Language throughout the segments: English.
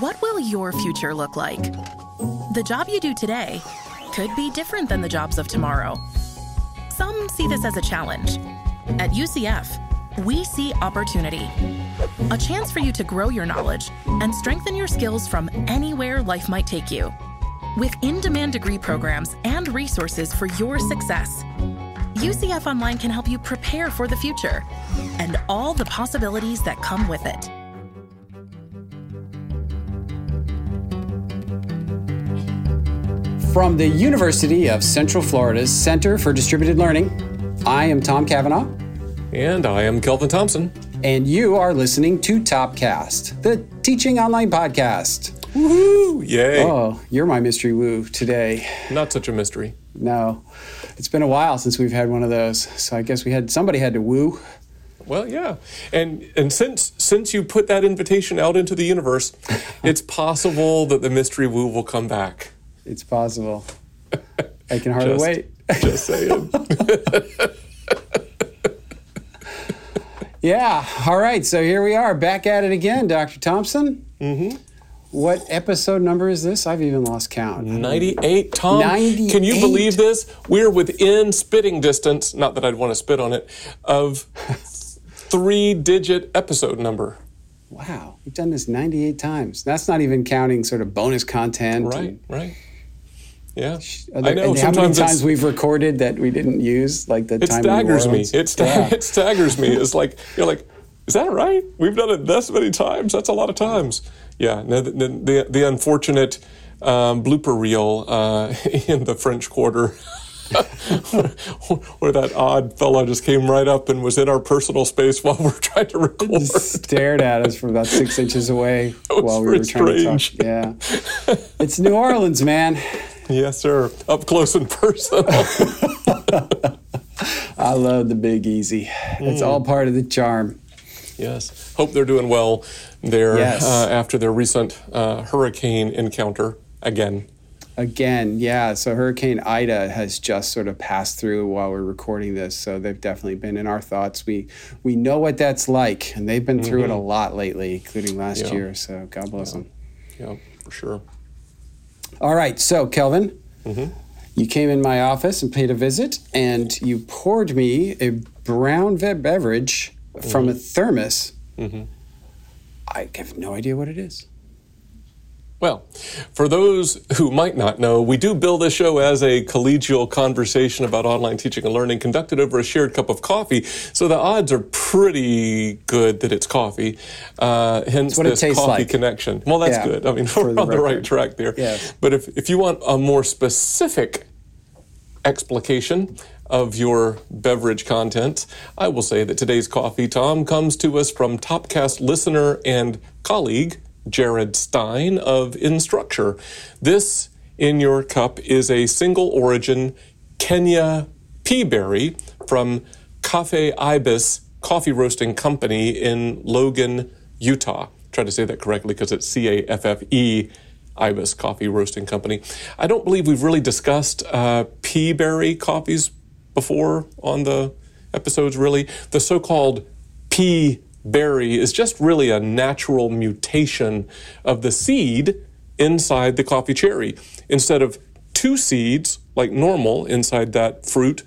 What will your future look like? The job you do today could be different than the jobs of tomorrow. Some see this as a challenge. At UCF, we see opportunity. A chance for you to grow your knowledge and strengthen your skills from anywhere life might take you. With in demand degree programs and resources for your success, UCF Online can help you prepare for the future and all the possibilities that come with it. From the University of Central Florida's Center for Distributed Learning, I am Tom Cavanaugh. And I am Kelvin Thompson. And you are listening to Topcast, the teaching online podcast. Woohoo! Yay! Oh, you're my mystery woo today. Not such a mystery. No, it's been a while since we've had one of those, so I guess we had somebody had to woo. Well, yeah, and and since since you put that invitation out into the universe, it's possible that the mystery woo will come back. It's possible. I can hardly Just- wait. Just saying. Yeah. All right. So here we are, back at it again, Dr. Thompson. Mm-hmm. What episode number is this? I've even lost count. 98, Tom. 98. Can you believe this? We're within spitting distance, not that I'd want to spit on it, of three digit episode number. Wow. We've done this 98 times. That's not even counting sort of bonus content. Right, and- right. Yeah. Are I know. and how many times we've recorded that we didn't use, like the it time staggers me. It, sta- Yeah. it staggers me. It's like, you're like, is that right? We've done it this many times. That's a lot of times. Yeah. No, the, the, the, the unfortunate um, blooper reel uh, in the French Quarter. where that odd fellow just came right up and was in our personal space while we're trying to record. Stared at us from about six inches away while we were trying strange. to talk. Yeah. It's New Orleans, man. Yes, sir. Up close and personal. I love the Big Easy. It's all Mm. part of the charm. yes. Hope they're doing well there Yes. uh, after their recent uh, hurricane encounter again. Again, yeah. So Hurricane Ida has just sort of passed through while we're recording this, so they've definitely been in our thoughts. We we know what that's like, and they've been through it a lot lately, including last Mm-hmm. Yeah. year. So God bless them. Yeah, for sure. All right, so Kelvin, Mm-hmm. you came in my office and paid a visit, and you poured me a brown ve- beverage from a Mm-hmm. thermos. I have no idea what it is. Well, for those who might not know, we do bill this show as a collegial conversation about online teaching and learning conducted over a shared cup of coffee. So the odds are pretty good that it's coffee. Uh, hence what this coffee like. connection. Well, that's Yeah, good. I mean, we're the on the right track there. Yes. But if, if you want a more specific explication of your beverage content, I will say that today's coffee, Tom, comes to us from Topcast listener and colleague Jared Stein of Instructure. This in your cup is a single origin Kenya pea berry from Caffe Ibis Coffee Roasting Company in Logan, Utah. Try to say that correctly because it's C A F F E Ibis Coffee Roasting Company. I don't believe we've really discussed uh, pea berry coffees before on the episodes, really. The so called pea berry is just really a natural mutation of the seed inside the coffee cherry. Instead of two seeds, like normal, inside that fruit,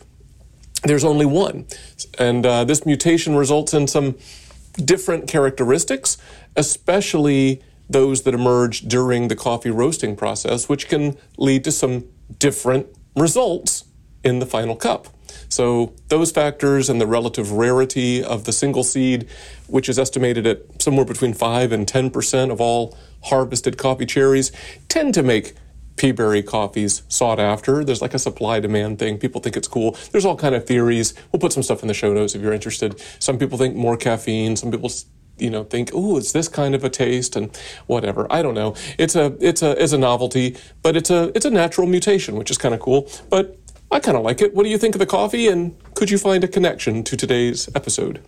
there's only one. And uh, this mutation results in some different characteristics, especially those that emerge during the coffee roasting process, which can lead to some different results in the final cup. So, those factors and the relative rarity of the single seed, which is estimated at somewhere between 5 and 10% of all harvested coffee cherries, tend to make peaberry coffees sought after. There's like a supply demand thing. People think it's cool. There's all kind of theories. We'll put some stuff in the show notes if you're interested. Some people think more caffeine. Some people you know think oh it's this kind of a taste and whatever i don't know it's a it's a it's a novelty but it's a it's a natural mutation which is kind of cool but i kind of like it what do you think of the coffee and could you find a connection to today's episode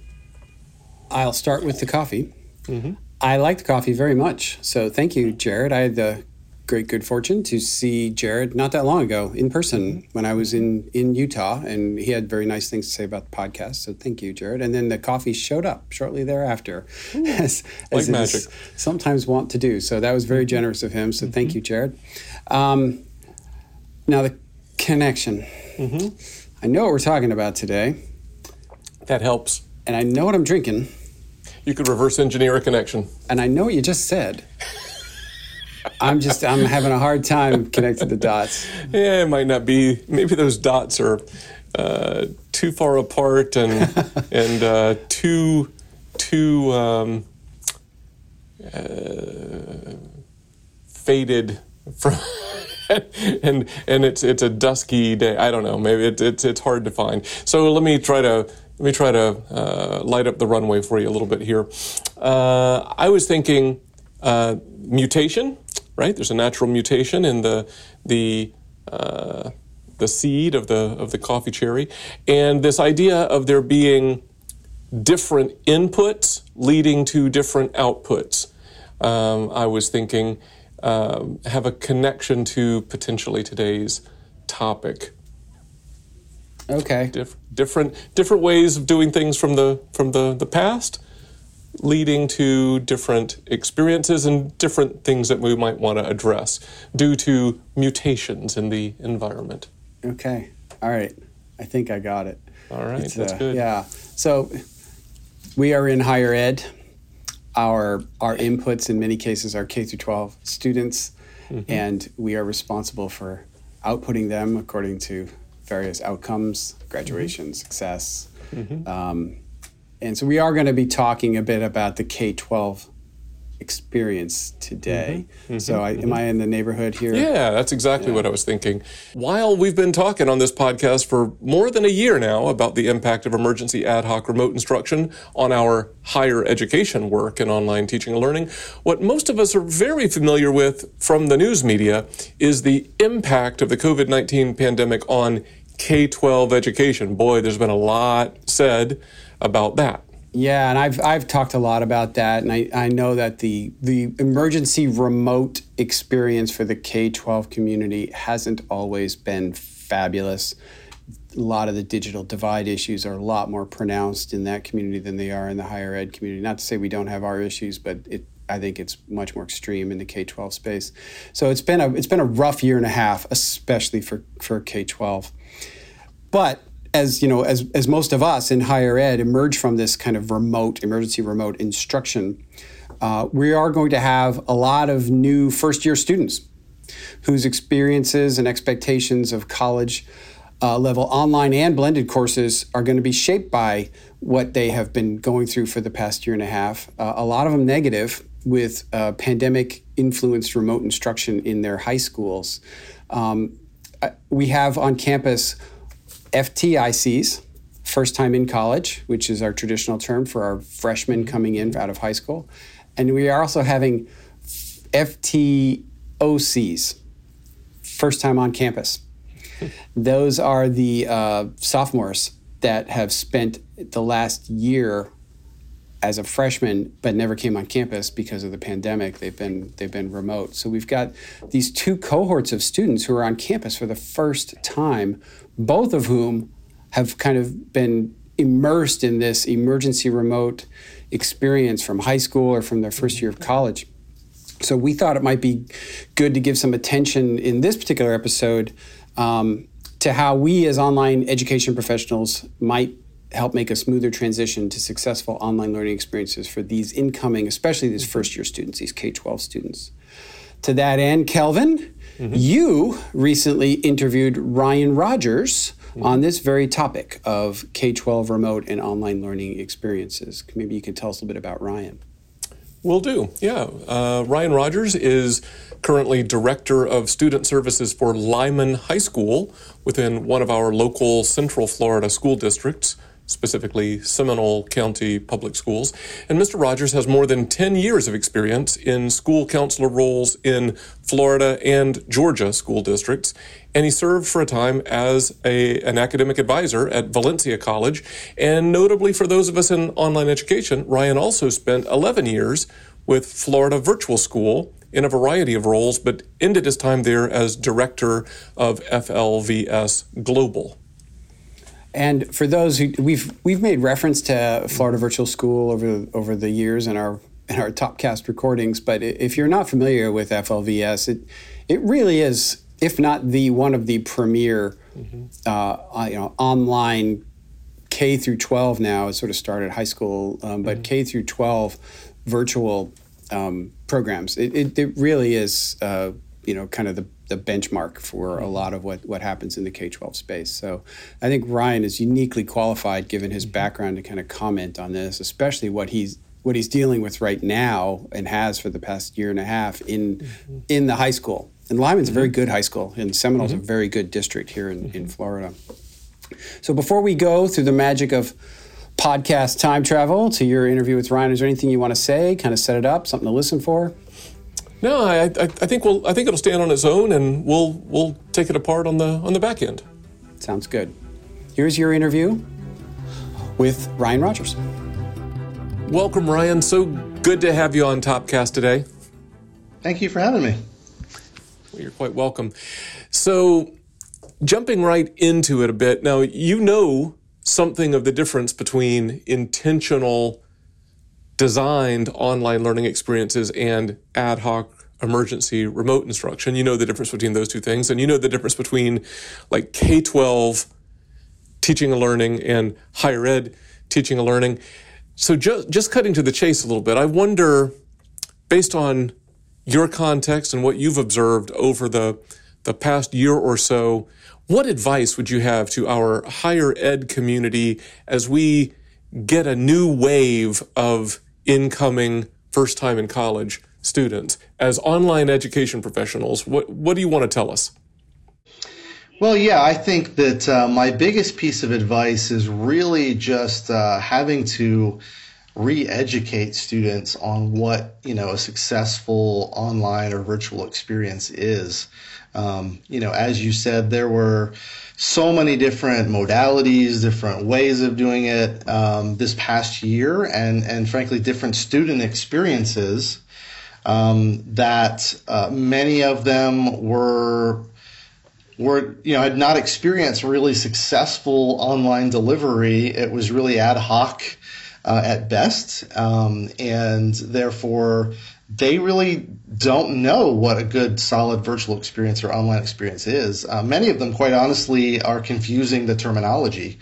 I'll start with the coffee. Mm-hmm. I like the coffee very much. So thank you, Jared. I had the great good fortune to see Jared not that long ago in person mm-hmm. when I was in in Utah, and he had very nice things to say about the podcast. So thank you, Jared. And then the coffee showed up shortly thereafter, as, Like as it is magic. sometimes want to do. So that was very mm-hmm. generous of him. So thank you, Jared. Um, now the connection. I know what we're talking about today, That helps. and I know what I'm drinking, You could reverse engineer a connection. and I know what you just said. I'm just I'm having a hard time connecting the dots. Yeah, it might not be. Maybe those dots are uh, too far apart and and uh, too too um, uh, faded from. and and it's it's a dusky day. I don't know. Maybe it, it's it's hard to find. So let me try to let me try to uh, light up the runway for you a little bit here. Uh, I was thinking uh, mutation. Right, there's a natural mutation in the the uh, the seed of the of the coffee cherry, and this idea of there being different inputs leading to different outputs. Um, I was thinking um, have a connection to potentially today's topic. Okay. Dif- different different ways of doing things from the from the, the past, leading to different experiences and different things that we might want to address due to mutations in the environment. Okay. All right. I think I got it. All right, It's, that's uh, good. Yeah. So we are in higher ed. Our our inputs in many cases are K through 12 students, Mm-hmm. and we are responsible for outputting them according to various outcomes, graduation, Mm-hmm. success. Um, and so we are going to be talking a bit about the K 12 experience today. So I, am I in the neighborhood here? Mm-hmm. Yeah, that's exactly what I was thinking. While we've been talking on this podcast for more than a year now about the impact of emergency ad hoc remote instruction on our higher education work and online teaching and learning, what most of us are very familiar with from the news media is the impact of the COVID 19 pandemic on K 12 education. Boy, there's been a lot said about that. Yeah, and I've I've talked a lot about that, and I, I know that the the emergency remote experience for the K twelve community hasn't always been fabulous. A lot of the digital divide issues are a lot more pronounced in that community than they are in the higher ed community. Not to say we don't have our issues, but it I think it's much more extreme in the K twelve space. So it's been a it's been a rough year and a half, especially for for K twelve. But as you know, as as most of us in higher ed emerge from this kind of remote emergency remote instruction, uh, we are going to have a lot of new first year students whose experiences and expectations of college uh, level online and blended courses are going to be shaped by what they have been going through for the past year and a half. Uh, a lot of them negative with uh, pandemic influenced remote instruction in their high schools. Um, we have on campus FTICs, first time in college, which is our traditional term for our freshmen coming in out of high school. And we are also having FTOCs, first time on campus. Those are the uh, sophomores that have spent the last year as a freshman but never came on campus because of the pandemic they've been they've been remote. So we've got these two cohorts of students who are on campus for the first time both of whom have kind of been immersed in this emergency remote experience from high school or from their first year of college. So we thought it might be good to give some attention in this particular episode um, to how we as online education professionals might help make a smoother transition to successful online learning experiences for these incoming, especially these mm-hmm. first year students, these K 12 students. To that end, Kelvin, mm-hmm. you recently interviewed Ryan Rogers mm-hmm. on this very topic of K 12 remote and online learning experiences. Maybe you can tell us a little bit about Ryan. Will do. Yeah. Uh, Ryan Rogers is currently Director of Student Services for Lyman High School within one of our local Central Florida school districts, specifically Seminole County Public Schools. And Mr. Rogers has more than 10 years of experience in school counselor roles in Florida and Georgia school districts. And he served for a time as a, an academic advisor at Valencia College. And notably for those of us in online education, Ryan also spent 11 years with Florida Virtual School in a variety of roles, but ended his time there as director of FLVS Global. And for those who we've we've made reference to Florida Virtual School over over the years in our in our Topcast recordings, but if you're not familiar with FLVS, it it really is, if not the one of the premier, mm-hmm. uh, you know, online K through 12 now. It sort of started high school, um, but mm-hmm. K through 12 virtual um, programs. It, it, it, really is, uh, you know, kind of the the benchmark for a lot of what, what happens in the K 12 space. So I think Ryan is uniquely qualified, given his mm-hmm. background, to kind of comment on this, especially what he's what he's dealing with right now and has for the past year and a half in mm-hmm. in the high school. And Lyman's mm-hmm. a very mm-hmm. good high school, and Seminole's mm-hmm. a very good district here in, in mm-hmm. Florida. So before we go through the magic of podcast time travel to your interview with Ryan, is there anything you want to say? Kind of set it up, something to listen for? No, I, I, I, think we'll. I think it'll stand on its own, and we'll we'll take it apart on the on the back end. Sounds good. Here's your interview with Ryan Rogers. Welcome, Ryan. So good to have you on Topcast today. Thank you for having me. Well, you're quite welcome. So, jumping right into it a bit. Now, you know something of the difference between intentional designed online learning experiences and ad hoc emergency remote instruction. You know the difference between those two things. And you know the difference between like K 12 teaching and learning and higher ed teaching and learning. So just, just cutting to the chase a little bit, I wonder, based on your context and what you've observed over the, the past year or so, what advice would you have to our higher ed community as we get a new wave of incoming first time in college students. As online education professionals what, what do you want to tell us? Well yeah i think that uh, my biggest piece of advice is really just uh, having to re-educate students on what you know a successful online or virtual experience is. Um, you know as you said there were so many different modalities, different ways of doing it um, this past year, and and frankly, different student experiences. Um, that uh, many of them were were you know had not experienced really successful online delivery. It was really ad hoc uh, at best, um, and therefore they really don't know what a good solid virtual experience or online experience is. Uh, many of them, quite honestly, are confusing the terminology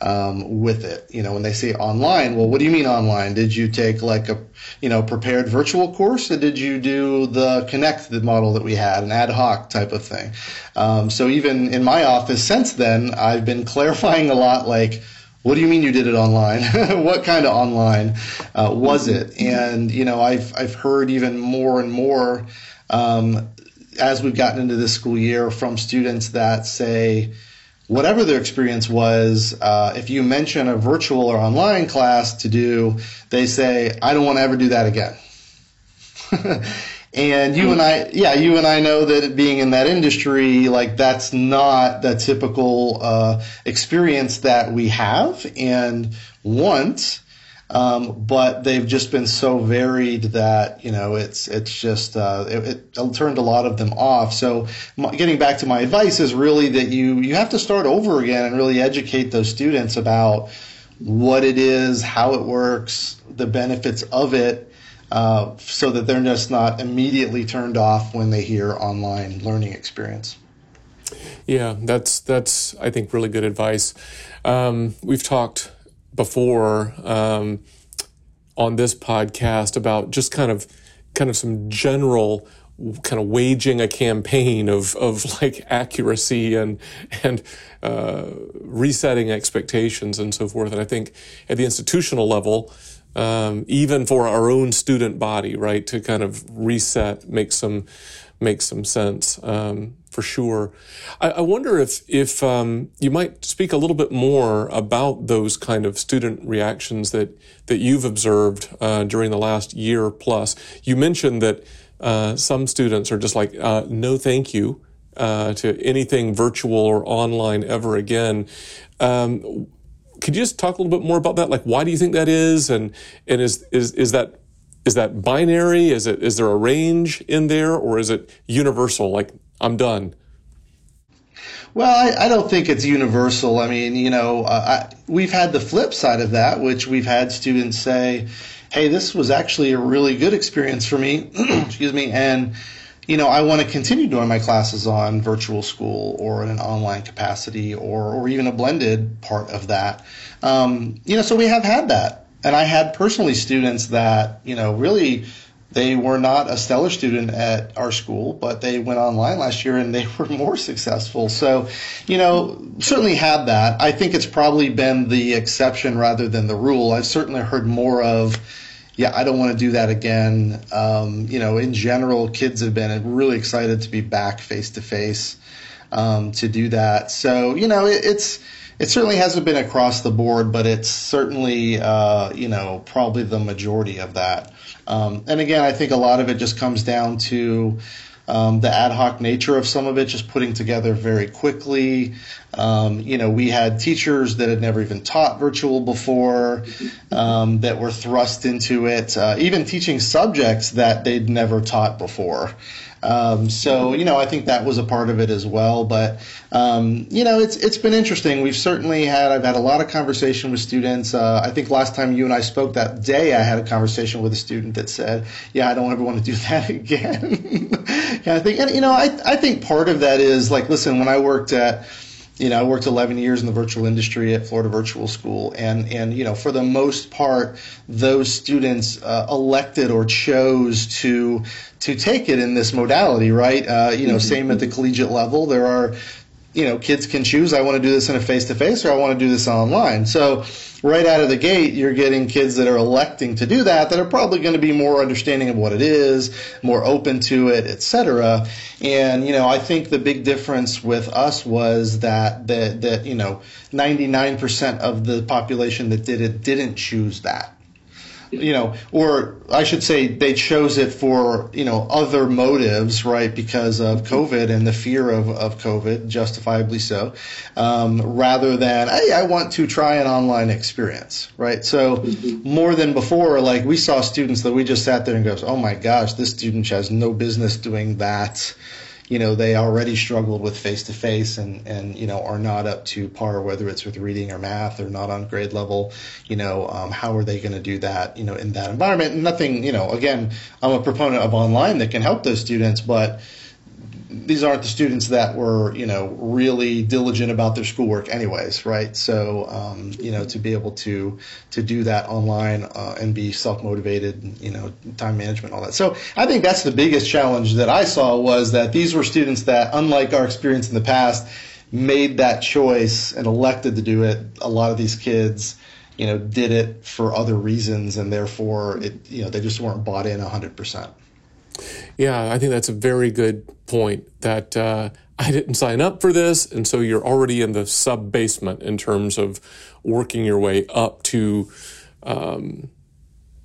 um, with it. You know, when they say online, well, what do you mean online? Did you take like a, you know, prepared virtual course, or did you do the Connect the model that we had, an ad hoc type of thing? Um, so even in my office since then, I've been clarifying a lot, like what do you mean you did it online? what kind of online uh, was it? And you know, I've I've heard even more and more um, as we've gotten into this school year from students that say, whatever their experience was, uh, if you mention a virtual or online class to do, they say, I don't want to ever do that again. And you and I, yeah, you and I know that being in that industry, like that's not the typical uh, experience that we have and want. Um, but they've just been so varied that you know it's it's just uh, it, it, turned a lot of them off. So getting back to my advice is really that you you have to start over again and really educate those students about what it is, how it works, the benefits of it uh, so that they're just not immediately turned off when they hear online learning experience. Yeah, that's that's I think really good advice. Um, we've talked before um, on this podcast about just kind of kind of some general kind of waging a campaign of, of like accuracy and and uh, resetting expectations and so forth. And I think at the institutional level, um, even for our own student body, right, to kind of reset, make some make some sense um, for sure. I, I, wonder if if um, you might speak a little bit more about those kind of student reactions that that you've observed uh, during the last year plus. You mentioned that uh, some students are just like, uh, no, thank you. Uh, to anything virtual or online ever again. Um, could you just talk a little bit more about that? Like, why do you think that is, and and is is is that is that binary? Is it is there a range in there, or is it universal? Like I'm done. Well, I, I don't think it's universal. I mean, you know, uh, I, we've had the flip side of that, which we've had students say, "Hey, this was actually a really good experience for me." Excuse me, and you know, I want to continue doing my classes on virtual school or in an online capacity or, or even a blended part of that. Um, you know, so we have had that. And I had personally students that, you know, really they were not a stellar student at our school, but they went online last year and they were more successful. So, you know, certainly had that. I think it's probably been the exception rather than the rule. I've certainly heard more of, yeah, I don't want to do that again. Um, you know, in general, kids have been really excited to be back face to face to do that. So, you know, it, it's it certainly hasn't been across the board, but it's certainly uh, you know probably the majority of that. Um, and again, I think a lot of it just comes down to um, the ad hoc nature of some of it, just putting together very quickly. Um, you know, we had teachers that had never even taught virtual before um, that were thrust into it, uh, even teaching subjects that they'd never taught before. Um, so you know, I think that was a part of it as well. But um, you know, it's it's been interesting. We've certainly had I've had a lot of conversation with students. Uh, I think last time you and I spoke that day, I had a conversation with a student that said, "Yeah, I don't ever want to do that again." yeah, I think, and you know, I I think part of that is like, listen, when I worked at you know, I worked 11 years in the virtual industry at Florida Virtual School, and and you know, for the most part, those students uh, elected or chose to to take it in this modality, right? Uh, you know, mm-hmm. same at the collegiate level. There are you know, kids can choose, I want to do this in a face to face or I want to do this online. So, right out of the gate, you're getting kids that are electing to do that, that are probably going to be more understanding of what it is, more open to it, etc. And, you know, I think the big difference with us was that, that, that you know, 99% of the population that did it didn't choose that you know, or I should say they chose it for, you know, other motives, right, because of COVID and the fear of, of COVID, justifiably so, um, rather than, hey, I want to try an online experience, right? So mm-hmm. more than before, like we saw students that we just sat there and goes, oh my gosh, this student has no business doing that you know they already struggled with face to face and and you know are not up to par whether it's with reading or math or not on grade level you know um, how are they going to do that you know in that environment? Nothing you know again i'm a proponent of online that can help those students but these aren't the students that were, you know, really diligent about their schoolwork, anyways, right? So, um, you know, to be able to to do that online uh, and be self motivated, you know, time management, all that. So, I think that's the biggest challenge that I saw was that these were students that, unlike our experience in the past, made that choice and elected to do it. A lot of these kids, you know, did it for other reasons, and therefore, it, you know, they just weren't bought in hundred percent. Yeah, I think that's a very good point that uh, I didn't sign up for this. And so you're already in the sub basement in terms of working your way up to um,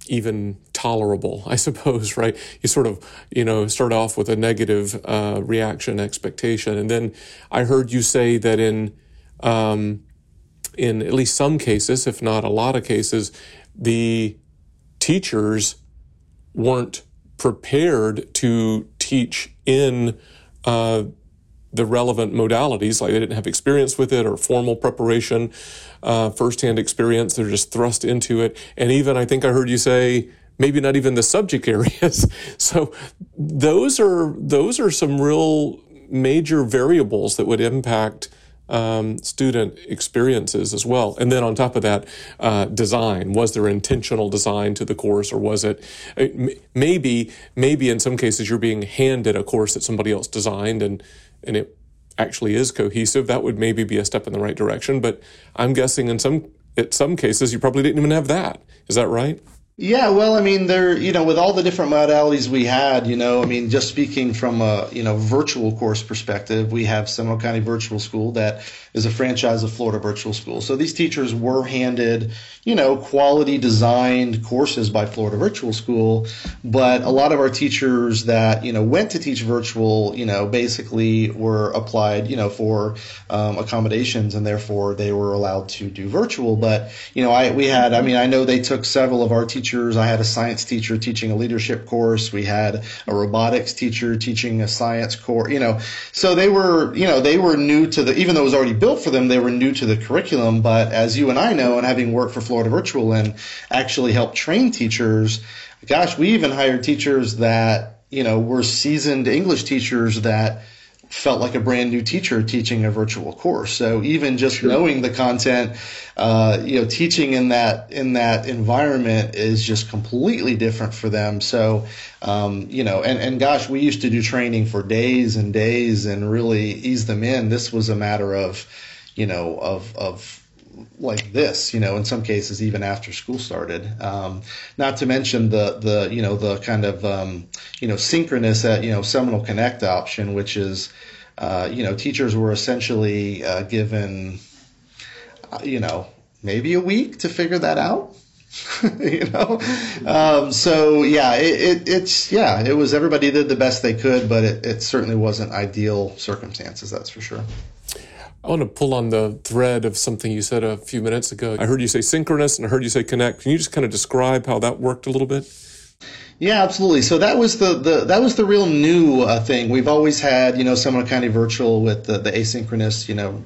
even tolerable, I suppose, right? You sort of, you know, start off with a negative uh, reaction expectation. And then I heard you say that in, um, in at least some cases, if not a lot of cases, the teachers weren't prepared to teach in uh, the relevant modalities, like they didn't have experience with it or formal preparation, uh, firsthand experience. They're just thrust into it. And even, I think I heard you say, maybe not even the subject areas. so those are those are some real major variables that would impact um, student experiences as well. And then on top of that, uh, design. Was there intentional design to the course, or was it uh, maybe maybe in some cases you're being handed a course that somebody else designed and and it actually is cohesive. That would maybe be a step in the right direction. But I'm guessing in some at some cases you probably didn't even have that. Is that right? Yeah, well, I mean, there, you know, with all the different modalities we had, you know, I mean, just speaking from a, you know, virtual course perspective, we have Seminole County Virtual School that is a franchise of Florida Virtual School. So these teachers were handed, you know, quality designed courses by Florida Virtual School, but a lot of our teachers that, you know, went to teach virtual, you know, basically were applied, you know, for um, accommodations and therefore they were allowed to do virtual. But, you know, I, we had, I mean, I know they took several of our teachers teachers. I had a science teacher teaching a leadership course. We had a robotics teacher teaching a science course. You know, so they were, you know, they were new to the. Even though it was already built for them, they were new to the curriculum. But as you and I know, and having worked for Florida Virtual and actually helped train teachers, gosh, we even hired teachers that you know were seasoned English teachers that felt like a brand new teacher teaching a virtual course. So even just sure. knowing the content, uh, you know, teaching in that in that environment is just completely different for them. So, um, you know, and and gosh, we used to do training for days and days and really ease them in. This was a matter of, you know, of of like this, you know, in some cases even after school started. Um, not to mention the the you know the kind of um, you know synchronous at you know Seminole Connect option, which is uh, you know teachers were essentially uh, given uh, you know maybe a week to figure that out. you know, um, so yeah, it, it, it's yeah, it was everybody did the best they could, but it, it certainly wasn't ideal circumstances. That's for sure. I want to pull on the thread of something you said a few minutes ago. I heard you say synchronous and I heard you say connect. Can you just kind of describe how that worked a little bit? Yeah, absolutely. So that was the, the that was the real new uh, thing. We've always had, you know, some kind of Virtual with the, the asynchronous, you know,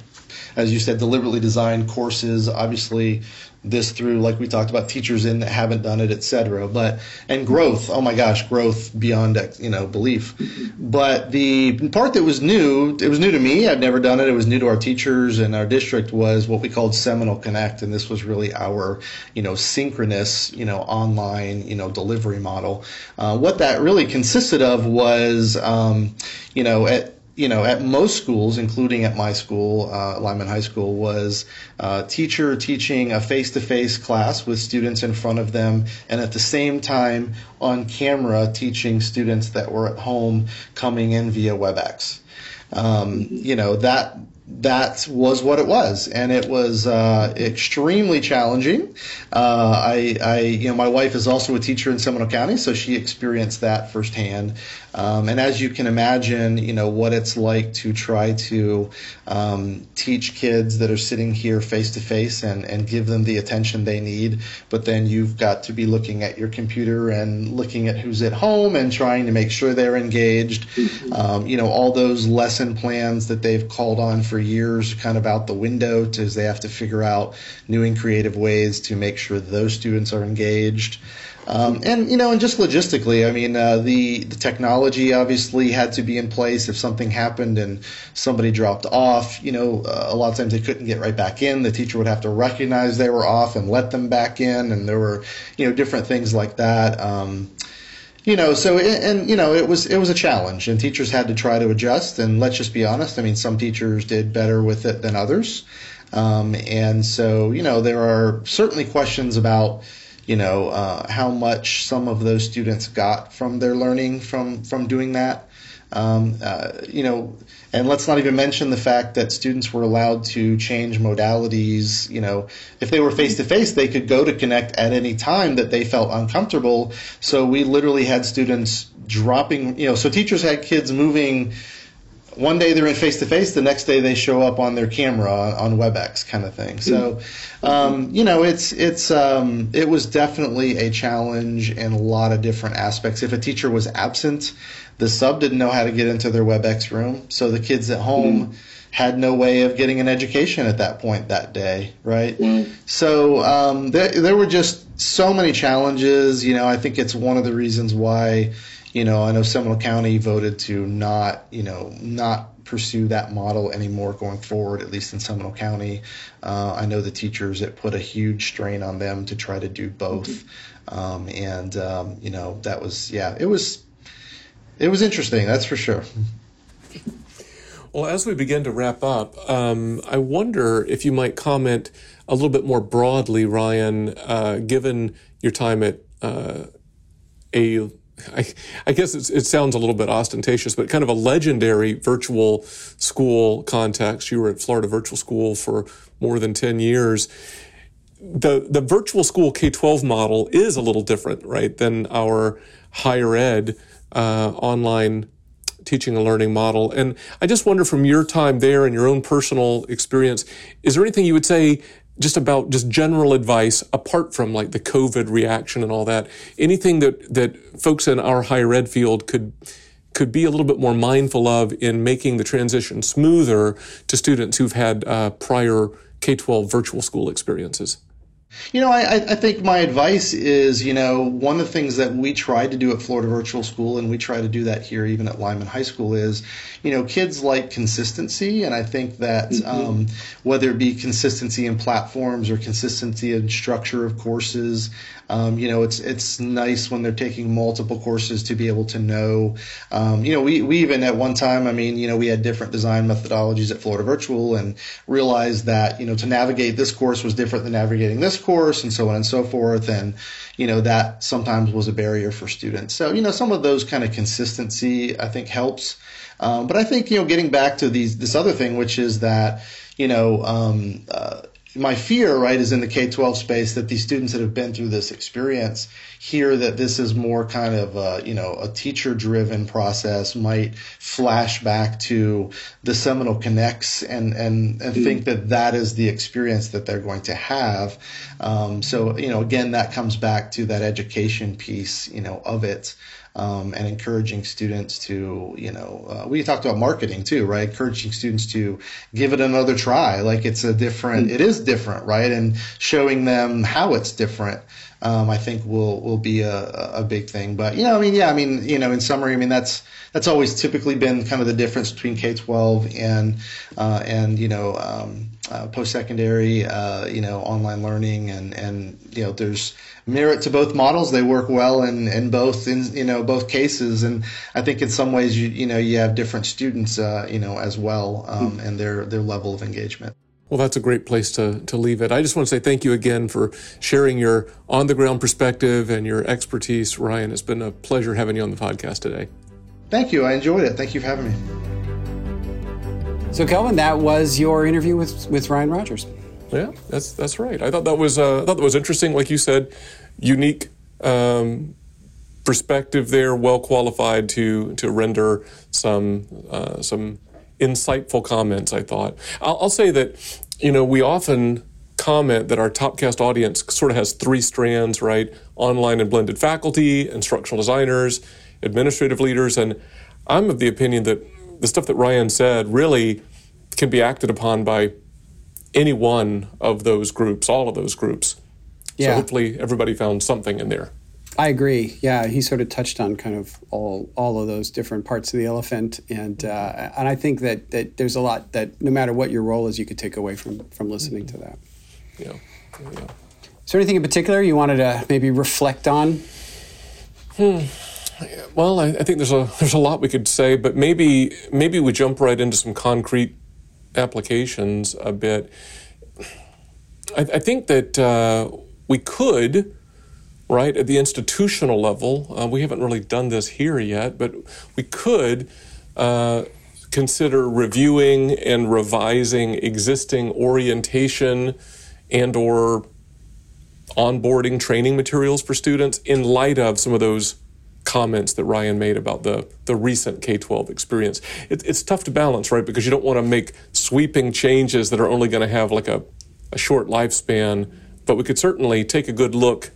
as you said, deliberately designed courses. Obviously, this through like we talked about teachers in that haven't done it etc but and growth oh my gosh growth beyond you know belief. But the part that was new it was new to me. I'd never done it. It was new to our teachers and our district was what we called seminole connect and this was really our you know synchronous you know online you know delivery model. Uh, what that really consisted of was um, you know at you know, at most schools, including at my school, uh, Lyman High School, was uh, teacher teaching a face-to-face class with students in front of them, and at the same time on camera teaching students that were at home coming in via WebEx. Um, you know that that was what it was, and it was uh, extremely challenging. Uh, I, I, you know, my wife is also a teacher in Seminole County, so she experienced that firsthand. Um, and as you can imagine, you know what it's like to try to um, teach kids that are sitting here face to face and and give them the attention they need. But then you've got to be looking at your computer and looking at who's at home and trying to make sure they're engaged. Mm-hmm. Um, you know all those lesson plans that they've called on for years, kind of out the window, as they have to figure out new and creative ways to make sure those students are engaged. Um, and you know, and just logistically, I mean, uh, the the technology obviously had to be in place. If something happened and somebody dropped off, you know, uh, a lot of times they couldn't get right back in. The teacher would have to recognize they were off and let them back in, and there were, you know, different things like that. Um, you know, so it, and you know, it was it was a challenge, and teachers had to try to adjust. And let's just be honest. I mean, some teachers did better with it than others, um, and so you know, there are certainly questions about you know uh, how much some of those students got from their learning from from doing that um, uh, you know and let's not even mention the fact that students were allowed to change modalities you know if they were face to face they could go to connect at any time that they felt uncomfortable so we literally had students dropping you know so teachers had kids moving one day they're in face to face, the next day they show up on their camera on, WebEx, kind of thing. So, um, you know, it's it's um, it was definitely a challenge in a lot of different aspects. If a teacher was absent, the sub didn't know how to get into their WebEx room, so the kids at home. Mm-hmm. Had no way of getting an education at that point that day, right? Mm-hmm. So um, there, there were just so many challenges. You know, I think it's one of the reasons why you know, I know Seminole County voted to not, you know, not pursue that model anymore going forward, at least in Seminole County. Uh, I know the teachers, it put a huge strain on them to try to do both. Mm-hmm. Um, and, um, you know, that was, yeah, it was, it was interesting, that's for sure. Well, as we begin to wrap up, um, I wonder if you might comment a little bit more broadly, Ryan, uh, given your time at uh, a I, I guess it sounds a little bit ostentatious, but kind of a legendary virtual school context. You were at Florida Virtual School for more than 10 years. The, the virtual school K 12 model is a little different, right, than our higher ed uh, online teaching and learning model. And I just wonder from your time there and your own personal experience, is there anything you would say just about just general advice apart from like the COVID reaction and all that. Anything that that folks in our higher ed field could could be a little bit more mindful of in making the transition smoother to students who've had uh, prior K 12 virtual school experiences? You know, I, I think my advice is, you know, one of the things that we try to do at Florida Virtual School, and we try to do that here even at Lyman High School, is, you know, kids like consistency. And I think that mm-hmm. um, whether it be consistency in platforms or consistency in structure of courses, um, you know, it's it's nice when they're taking multiple courses to be able to know. Um, you know, we, we even at one time, I mean, you know, we had different design methodologies at Florida Virtual and realized that, you know, to navigate this course was different than navigating this course and so on and so forth. And, you know, that sometimes was a barrier for students. So, you know, some of those kind of consistency, I think, helps. Um, but I think, you know, getting back to these, this other thing, which is that, you know, um, uh, my fear, right, is in the K 12 space that these students that have been through this experience hear that this is more kind of a, you know, a teacher driven process might flash back to the Seminole Connects and, and, and mm-hmm. think that that is the experience that they're going to have. Um, so, you know, again, that comes back to that education piece, you know, of it um, and encouraging students to, you know, uh, we talked about marketing too, right? Encouraging students to give it another try. Like it's a different, it is different, right? And showing them how it's different. Um, I think will will be a, a big thing. But you know, I mean, yeah, I mean, you know, in summary, I mean that's that's always typically been kind of the difference between K twelve and uh, and you know um, uh, post secondary, uh, you know, online learning, and and you know, there's merit to both models. They work well in, in both in you know both cases, and I think in some ways you you know you have different students uh, you know as well um, mm and their their level of engagement. Well, that's a great place to, to leave it. I just want to say thank you again for sharing your on the ground perspective and your expertise, Ryan. It's been a pleasure having you on the podcast today. Thank you. I enjoyed it. Thank you for having me. So, Kelvin, that was your interview with, with Ryan Rogers. Yeah, that's that's right. I thought that was uh, I thought that was interesting. Like you said, unique um, perspective there, well qualified to to render some uh, some insightful comments. I thought. I'll, I'll say that you know we often comment that our Topcast audience sort of has three strands, right? Online and blended faculty, instructional designers, administrative leaders, and I'm of the opinion that the stuff that Ryan said really can be acted upon by any one of those groups, all of those groups. Yeah. So hopefully everybody found something in there. I agree. Yeah, he sort of touched on kind of all all of those different parts of the elephant, and uh, and I think that that there's a lot that no matter what your role is, you could take away from from listening to that. Yeah. yeah. Is there anything in particular you wanted to maybe reflect on? Hmm. Well, I, I think there's a there's a lot we could say, but maybe maybe we jump right into some concrete applications a bit. I, I think that uh, we could, right, at the institutional level, uh, we haven't really done this here yet, but we could uh, consider reviewing and revising existing orientation and or onboarding training materials for students in light of some of those comments that Ryan made about the, the recent K 12 experience. It, it's tough to balance, right? Because you don't want to make sweeping changes that are only going to have like a, a short lifespan. But we could certainly take a good look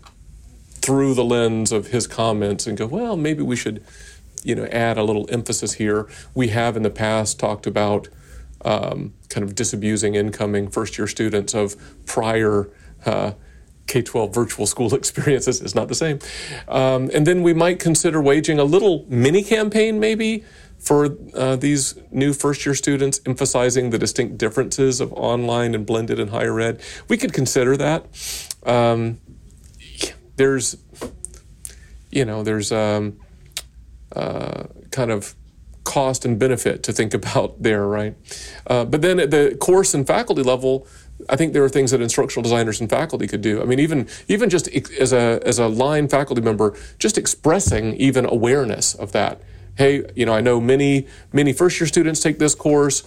through the lens of his comments and go, well, maybe we should, you know, add a little emphasis here. We have in the past talked about um, kind of disabusing incoming first year students of prior. Uh, K 12 virtual school experiences is not the same. Um, and then we might consider waging a little mini campaign, maybe, for uh, these new first year students, emphasizing the distinct differences of online and blended and higher ed. We could consider that. Um, there's, you know, there's um, uh, kind of cost and benefit to think about there, right? Uh, but then at the course and faculty level, I think there are things that instructional designers and faculty could do. I mean, even even just as a as a line faculty member, just expressing even awareness of that. Hey, you know, I know many many first year students take this course.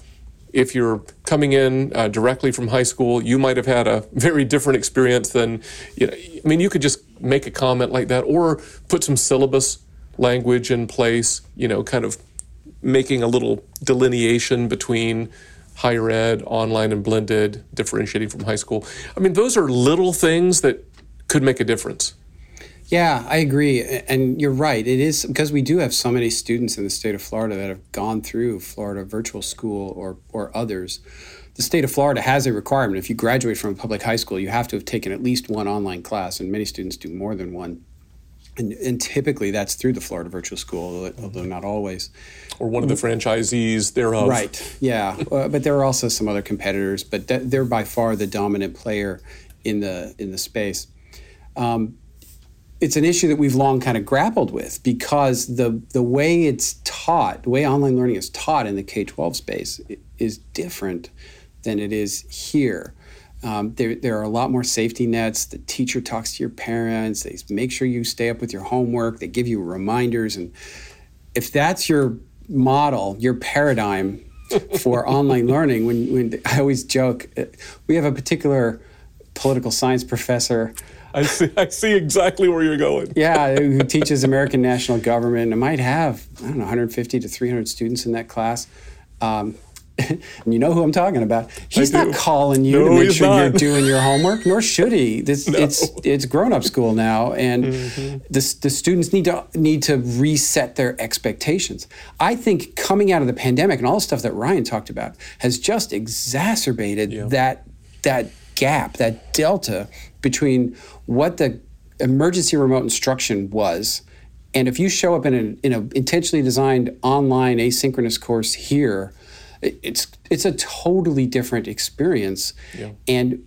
If you're coming in uh, directly from high school, you might have had a very different experience than, you know, I mean, you could just make a comment like that or put some syllabus language in place, you know, kind of making a little delineation between higher ed, online and blended, differentiating from high school. I mean, those are little things that could make a difference. Yeah, I agree. And you're right. It is because we do have so many students in the state of Florida that have gone through Florida Virtual School or, or others. The state of Florida has a requirement. If you graduate from a public high school, you have to have taken at least one online class, and many students do more than one. And, and typically that's through the Florida Virtual School, although not always. Or one of the franchisees thereof. Right, yeah. uh, but there are also some other competitors, but th- they're by far the dominant player in the, in the space. Um, it's an issue that we've long kind of grappled with because the the way it's taught, the way online learning is taught in the K twelve space is different than it is here. Um, there, there are a lot more safety nets. The teacher talks to your parents. They make sure you stay up with your homework. They give you reminders. And if that's your model, your paradigm for online learning, when, when I always joke, uh, we have a particular political science professor I see. I see exactly where you're going. yeah, who teaches American national government. I might have I don't know 150 to 300 students in that class. Um, you know who I'm talking about. He's not calling you no, to make sure not. you're doing your homework, nor should he. This, no. It's it's grown up school now, and mm-hmm. the, the students need to need to reset their expectations. I think coming out of the pandemic and all the stuff that Ryan talked about has just exacerbated yeah. that that gap, that delta between what the emergency remote instruction was and if you show up in an in a intentionally designed online asynchronous course here it's it's a totally different experience yeah. and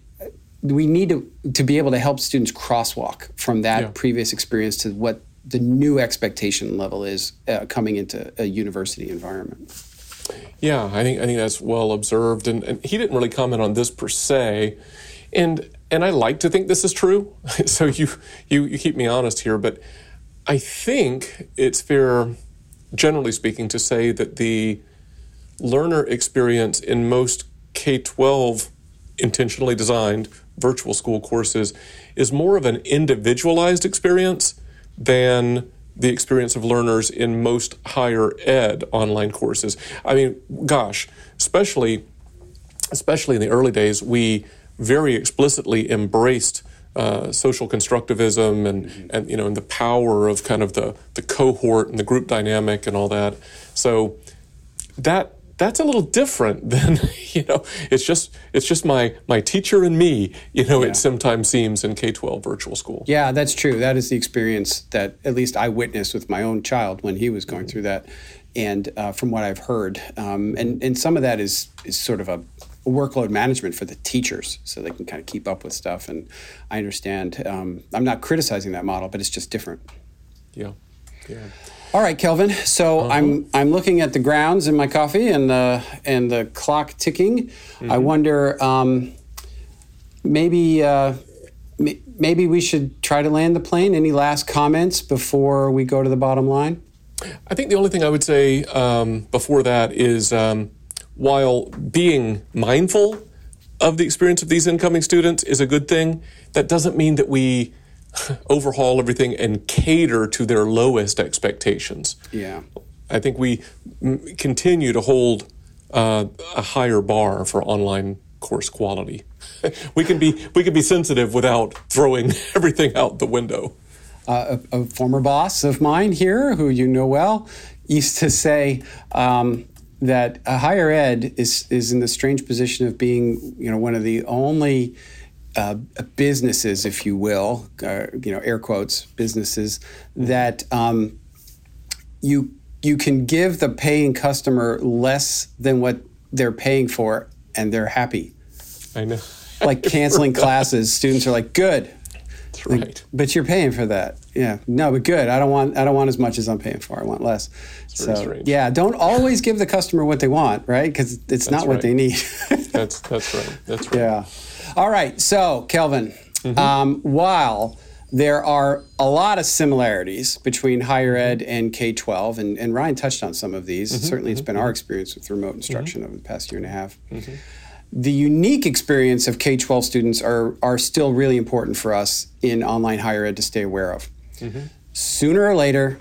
we need to, to be able to help students crosswalk from that yeah. previous experience to what the new expectation level is uh, coming into a university environment yeah i think i think that's well observed and, and he didn't really comment on this per se and and I like to think this is true. so you, you you keep me honest here, but I think it's fair, generally speaking, to say that the learner experience in most K 12 intentionally designed virtual school courses is more of an individualized experience than the experience of learners in most higher ed online courses. I mean, gosh, especially especially in the early days, we very explicitly embraced uh, social constructivism and, mm-hmm. and you know and the power of kind of the the cohort and the group dynamic and all that. So that that's a little different than you know it's just it's just my my teacher and me you know yeah. it sometimes seems in k-12 virtual school yeah that's true that is the experience that at least i witnessed with my own child when he was going mm-hmm. through that and uh, from what i've heard um, and and some of that is is sort of a workload management for the teachers so they can kind of keep up with stuff. And I understand. Um, I'm not criticizing that model, but it's just different. Yeah. Yeah. All right, Kelvin. So uh-huh. I'm I'm looking at the grounds in my coffee and the and the clock ticking. Mm-hmm. I wonder um, maybe uh, m- maybe we should try to land the plane. Any last comments before we go to the bottom line? I think the only thing I would say um, before that is um, while being mindful of the experience of these incoming students is a good thing, that doesn't mean that we overhaul everything and cater to their lowest expectations. Yeah. I think we continue to hold uh, a higher bar for online course quality. we can be we can be sensitive without throwing everything out the window. Uh, a, a, former boss of mine here, who you know well, used to say, um, that higher ed is is in the strange position of being, you know, one of the only uh, businesses, if you will, uh, you know, air quotes, businesses that um, you you can give the paying customer less than what they're paying for, and they're happy. I know. like canceling classes, students are like, "Good, that's right. Like, but you're paying for that. Yeah. No, but good. I don't want I don't want as much as I'm paying for. I want less. So yeah, don't always give the customer what they want, right? Because it's that's not right. what they need. that's that's right. That's right. Yeah. All right. So Kelvin, mm-hmm. um, while there are a lot of similarities between higher ed and K 12, and, and Ryan touched on some of these. Mm-hmm. Certainly, it's been our mm-hmm. experience with remote instruction mm-hmm. over the past year and a half. Mm-hmm the unique experience of K 12 students are, are still really important for us in online higher ed to stay aware of. Mm-hmm. Sooner or later,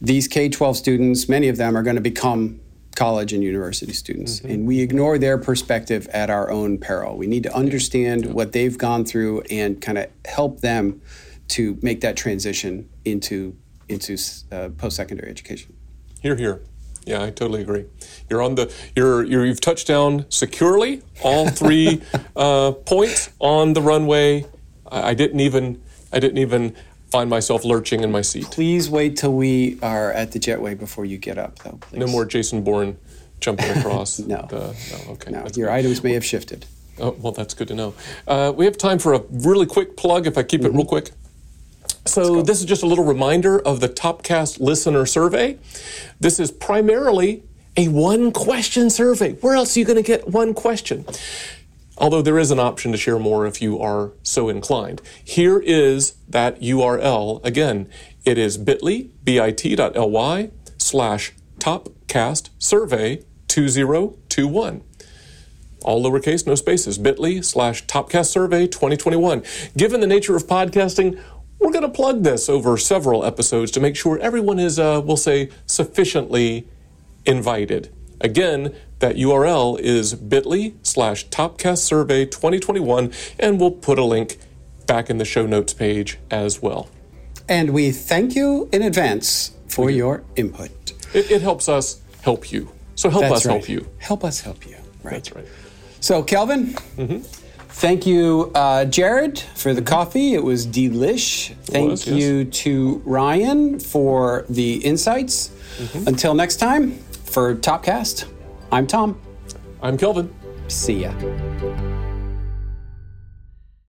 these K 12 students, many of them, are going to become college and university students, and we ignore their perspective at our own peril. We need to understand what they've gone through and kind of help them to make that transition into into uh, post secondary education. Here, here. Yeah, I totally agree. You're on the you're, you're you've touched down securely all three uh, points on the runway. I, I didn't even I didn't even find myself lurching in my seat. Please wait till we are at the jetway before you get up, though. Please. No more Jason Bourne jumping across. no. The, no. Okay. No, your items may have shifted. Oh, well, that's good to know. Uh, we have time for a really quick plug, if I keep Mm-hmm. it real quick. So, this is just a little reminder of the Topcast listener survey. This is primarily a one question survey. Where else are you going to get one question? Although there is an option to share more if you are so inclined. Here is that URL. Again, it is bit.ly, bit.ly slash topcast survey 2021 all lowercase, no spaces, bit.ly slash Topcast Survey 2021. Given the nature of podcasting, we're going to plug this over several episodes to make sure everyone is, uh, we'll say, sufficiently invited. Again, that URL is bit.ly slash Topcast Survey 2021, and we'll put a link back in the show notes page as well. And we thank you in advance for your input. It, it helps us help you. So help That's us right. help you. Help us help you. Right. That's right. So, Kelvin, mm-hmm. thank you, uh, Jared, for the mm-hmm. coffee. It was delish. Thank was, yes. you to Ryan for the insights. Mm-hmm. Until next time, for Topcast, I'm Tom. I'm Kelvin. See ya.